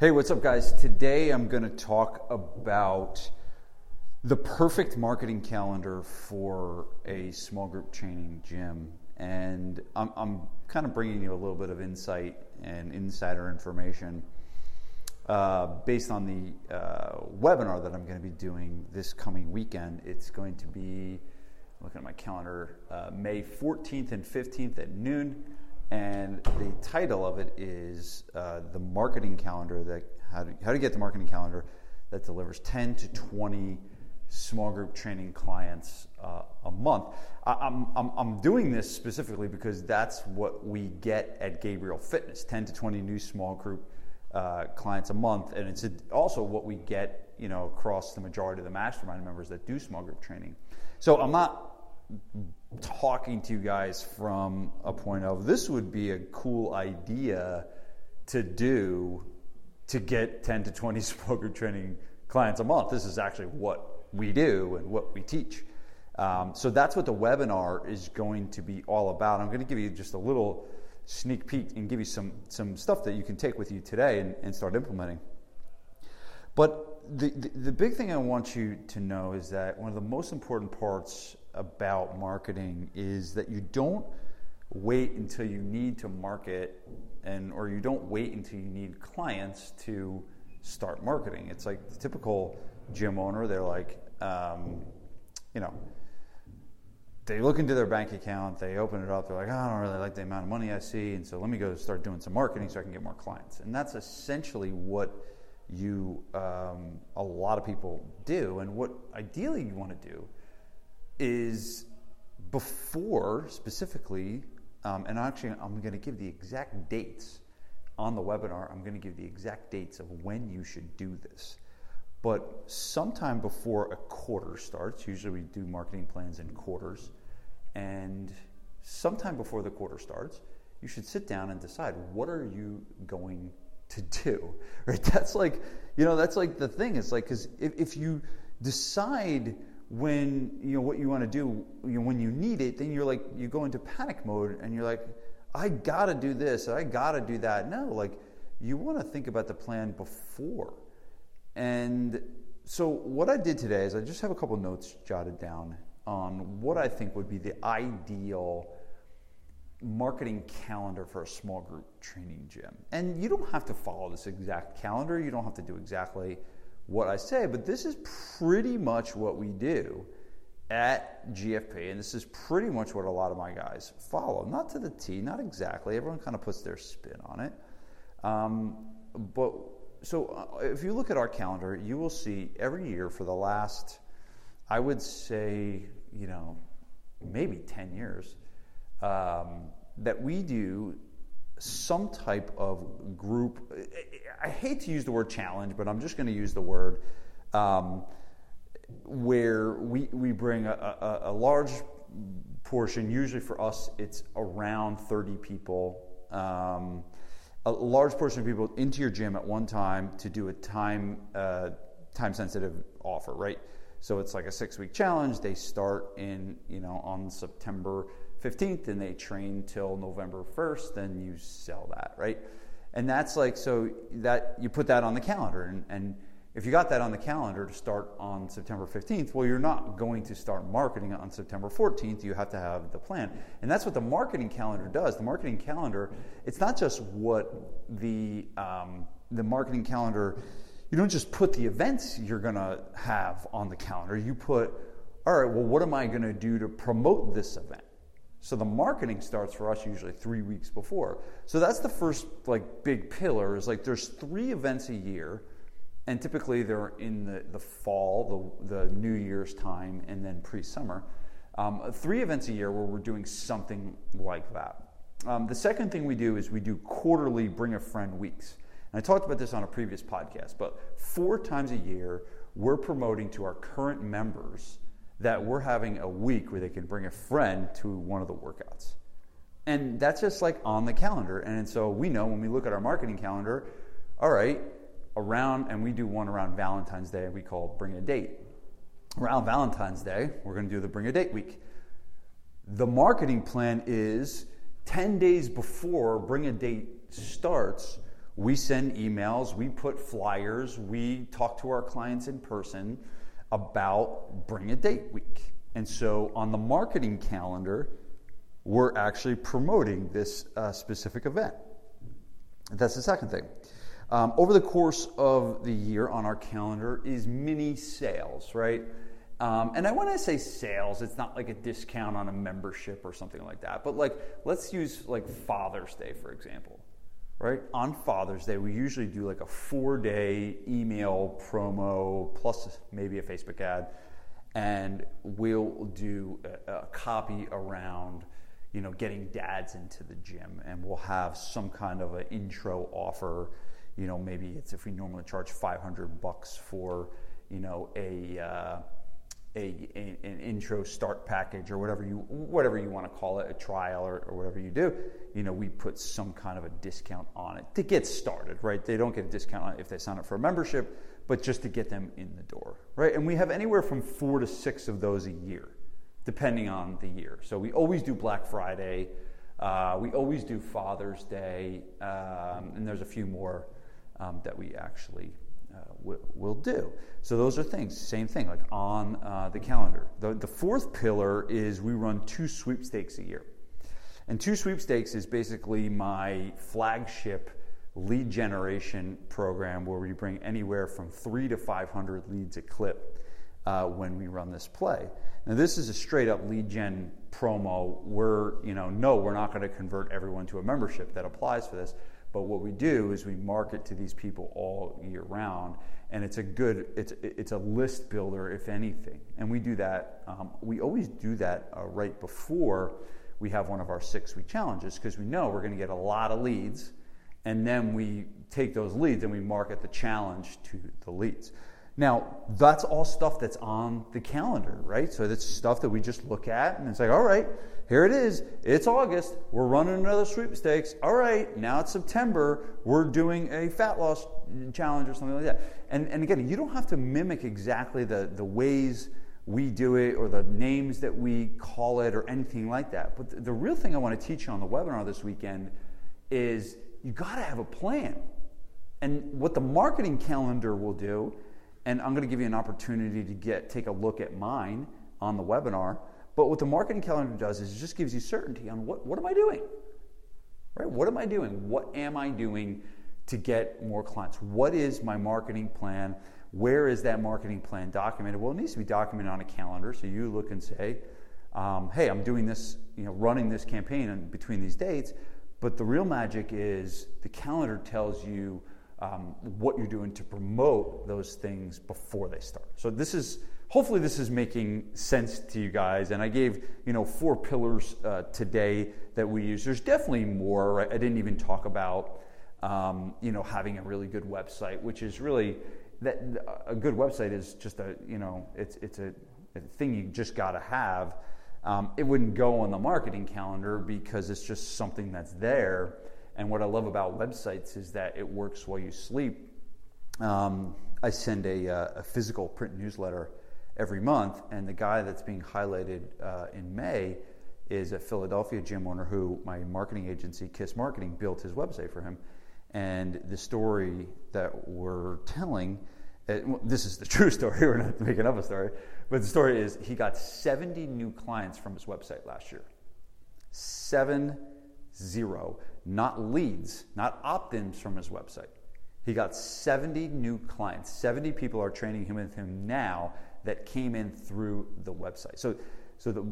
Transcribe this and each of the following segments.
Hey, what's up, guys? Today I'm going to talk about the perfect marketing calendar for a small group training gym. And I'm, I'm kind of bringing you a little bit of insight and insider information uh, based on the uh, webinar that I'm going to be doing this coming weekend. It's going to be, looking at my calendar, uh, May 14th and 15th at noon and the title of it is uh, the marketing calendar that how to, how to get the marketing calendar that delivers 10 to 20 small group training clients uh, a month. I, am I'm, I'm doing this specifically because that's what we get at Gabriel Fitness 10 to 20 new small group uh, clients a month. And it's also what we get you know, across the majority of the mastermind members that do small group training. So I'm not talking to you guys from a point of this would be a cool idea to do to get 10 to 20 smoker training clients a month. This is actually what we do and what we teach. Um, so that's what the webinar is going to be all about. I'm going to give you just a little sneak peek and give you some, some stuff that you can take with you today and, and start implementing. But the, the, the big thing I want you to know is that one of the most important parts about marketing is that you don't wait until you need to market and or you don't wait until you need clients to start marketing. It's like the typical gym owner, they're like, um, you know, they look into their bank account, they open it up, they're like, oh, I don't really like the amount of money I see, and so let me go start doing some marketing so I can get more clients. And that's essentially what you, um, a lot of people do. And what ideally you want to do is before specifically, um, and actually I'm going to give the exact dates on the webinar. I'm going to give the exact dates of when you should do this. But sometime before a quarter starts, usually we do marketing plans in quarters, and sometime before the quarter starts, you should sit down and decide what are you going to do. Right? That's like, you know, that's like the thing. It's like because if, if you decide when you know what you want to do you know, when you need it then you're like you go into panic mode and you're like i gotta do this i gotta do that. No like you want to think about the plan before. And so what i did today is i just have a couple notes jotted down on what i think would be the ideal marketing calendar for a small group training gym. And you don't have to follow this exact calendar you don't have to do exactly what I say, but this is pretty much what we do at GFP, and this is pretty much what a lot of my guys follow. Not to the T, not exactly. Everyone kind of puts their spin on it. Um, but so uh, if you look at our calendar, you will see every year for the last, I would say, you know, maybe 10 years, um, that we do some type of group. I hate to use the word challenge, but I'm just going to use the word um, where we, we bring a, a, a, large portion, usually for us, it's around 30 people, um, a large portion of people into your gym at one time to do a time, uh, time sensitive offer, right? So it's like a six week challenge. They start in, you know, on September 15th and they train till November 1st, then you sell that, right? And that's like, so that you put that on the calendar. And, and if you got that on the calendar to start on September 15th, well, you're not going to start marketing on September 14th. You have to have the plan. And that's what the marketing calendar does. The marketing calendar, it's not just what the, um, the marketing calendar, you don't just put the events you're going to have on the calendar. You put, all right, well, what am I going to do to promote this event? So the marketing starts for us usually three weeks before. So that's the first like big pillar is like there's three events a year, and typically they're in the, the fall, the, the New Year's time, and then pre-summer. Um, three events a year where we're doing something like that. Um, the second thing we do is we do quarterly bring a friend weeks. And I talked about this on a previous podcast, but four times a year, we're promoting to our current members that we're having a week where they can bring a friend to one of the workouts. And that's just like on the calendar. And so we know when we look at our marketing calendar, all right, around, and we do one around Valentine's Day, we call Bring a Date. Around Valentine's Day, we're going to do the Bring a Date week. The marketing plan is 10 days before Bring a Date starts, we send emails, we put flyers, we talk to our clients in person about Bring a Date Week. And so on the marketing calendar, we're actually promoting this uh, specific event. That's the second thing. Um, over the course of the year on our calendar is mini sales, right? Um, and I want to say sales, it's not like a discount on a membership or something like that. But like, let's use like Father's Day, for example, right? On Father's Day, we usually do like a four day email promo plus maybe a Facebook ad. And we'll do a, a copy around, you know, getting dads into the gym. And we'll have some kind of an intro offer. You know, maybe it's if we normally charge 500 bucks for, you know, a, uh, a, a, an intro start package or whatever you whatever you want to call it, a trial or, or, whatever you do, you know, we put some kind of a discount on it to get started, right? They don't get a discount if they sign up for a membership, but just to get them in the door, right? And we have anywhere from four to six of those a year, depending on the year. So we always do Black Friday, uh, we always do Father's Day, um, and there's a few more um, that we actually uh, will, do. So those are things, same thing, like on uh, the calendar. The, the fourth pillar is we run two sweepstakes a year. And two sweepstakes is basically my flagship lead generation program where we bring anywhere from three to 500 leads a clip uh, when we run this play. Now, this is a straight up lead gen promo. We're, you know, no, we're not going to convert everyone to a membership that applies for this. But what we do is we market to these people all year round, and it's a good it's it's a list builder if anything. And we do that. Um, we always do that uh, right before we have one of our six week challenges because we know we're going to get a lot of leads, and then we take those leads and we market the challenge to the leads. Now, that's all stuff that's on the calendar, right? So that's stuff that we just look at and it's like, all right, here it is. It's August. We're running another sweepstakes. All right, now it's September. We're doing a fat loss challenge or something like that. And, and again, you don't have to mimic exactly the, the ways we do it or the names that we call it or anything like that. But the, the real thing I want to teach you on the webinar this weekend is you got to have a plan. And what the marketing calendar will do and I'm going to give you an opportunity to get take a look at mine on the webinar. But what the marketing calendar does is it just gives you certainty on what, what am I doing? Right? What am I doing? What am I doing to get more clients? What is my marketing plan? Where is that marketing plan documented? Well, it needs to be documented on a calendar. So you look and say, um, hey, I'm doing this, you know, running this campaign between these dates. But the real magic is the calendar tells you um, what you're doing to promote those things before they start. So this is hopefully this is making sense to you guys. And I gave you know four pillars uh, today that we use. There's definitely more. Right? I didn't even talk about um, you know having a really good website, which is really that a good website is just a you know it's it's a, a thing you just got to have. Um, it wouldn't go on the marketing calendar because it's just something that's there. And what I love about websites is that it works while you sleep. Um, I send a, uh, a, physical print newsletter every month, and the guy that's being highlighted uh, in May is a Philadelphia gym owner who my marketing agency, Kiss Marketing, built his website for him. And the story that we're telling, uh, this is the true story, we're not making up a story, but the story is he got 70 new clients from his website last year. Seven zero not leads, not opt ins from his website. He got 70 new clients. 70 people are training him with him now that came in through the website. So, so the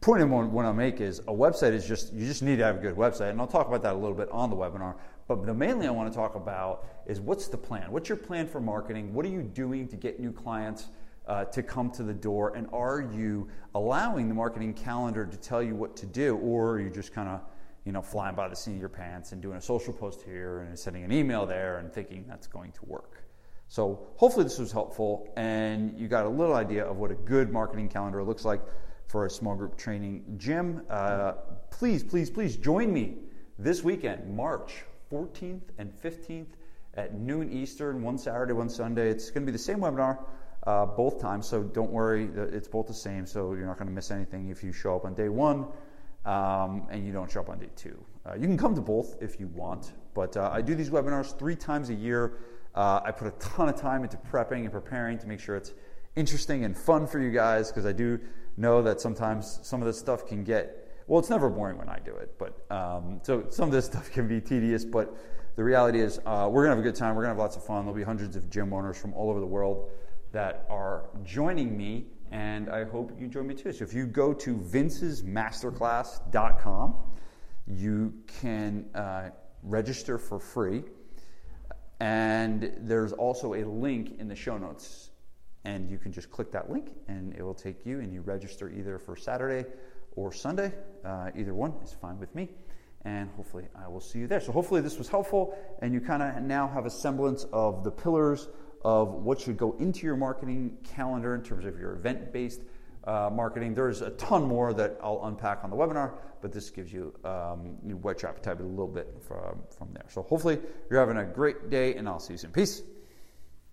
point I want to make is a website is just, you just need to have a good website. And I'll talk about that a little bit on the webinar. But the mainly I want to talk about is what's the plan? What's your plan for marketing? What are you doing to get new clients? Uh, to come to the door? And are you allowing the marketing calendar to tell you what to do, or are you just kind of you know, flying by the seat of your pants and doing a social post here and sending an email there and thinking that's going to work. So hopefully this was helpful and you got a little idea of what a good marketing calendar looks like for a small group training gym. Uh, please, please, please join me this weekend, March 14th and 15th at noon Eastern, one Saturday, one Sunday. It's going to be the same webinar uh, both times, so don't worry, it's both the same, so you're not going to miss anything if you show up on day one um, and you don't show up on day two. Uh, you can come to both if you want, But uh, I do these webinars three times a year. Uh, I put a ton of time into prepping and preparing to make sure it's interesting and fun for you guys because I do know that sometimes some of this stuff can get well, it's never boring when I do it, but um, so some of this stuff can be tedious. But the reality is, uh, we're gonna have a good time. We're gonna have lots of fun. There'll be hundreds of gym owners from all over the world that are joining me, and I hope you join me too. So if you go to vincesmasterclass.com, you can uh, register for free, and there's also a link in the show notes and you can just click that link and it will take you and you register either for Saturday or Sunday. Uh, either one is fine with me. And hopefully, I will see you there. So, hopefully, this was helpful, and you kind of now have a semblance of the pillars of what should go into your marketing calendar in terms of your event based uh, marketing. There's a ton more that I'll unpack on the webinar, but this gives you, um, whet your appetite a little bit from, from there. So, hopefully, you're having a great day, and I'll see you soon. Peace.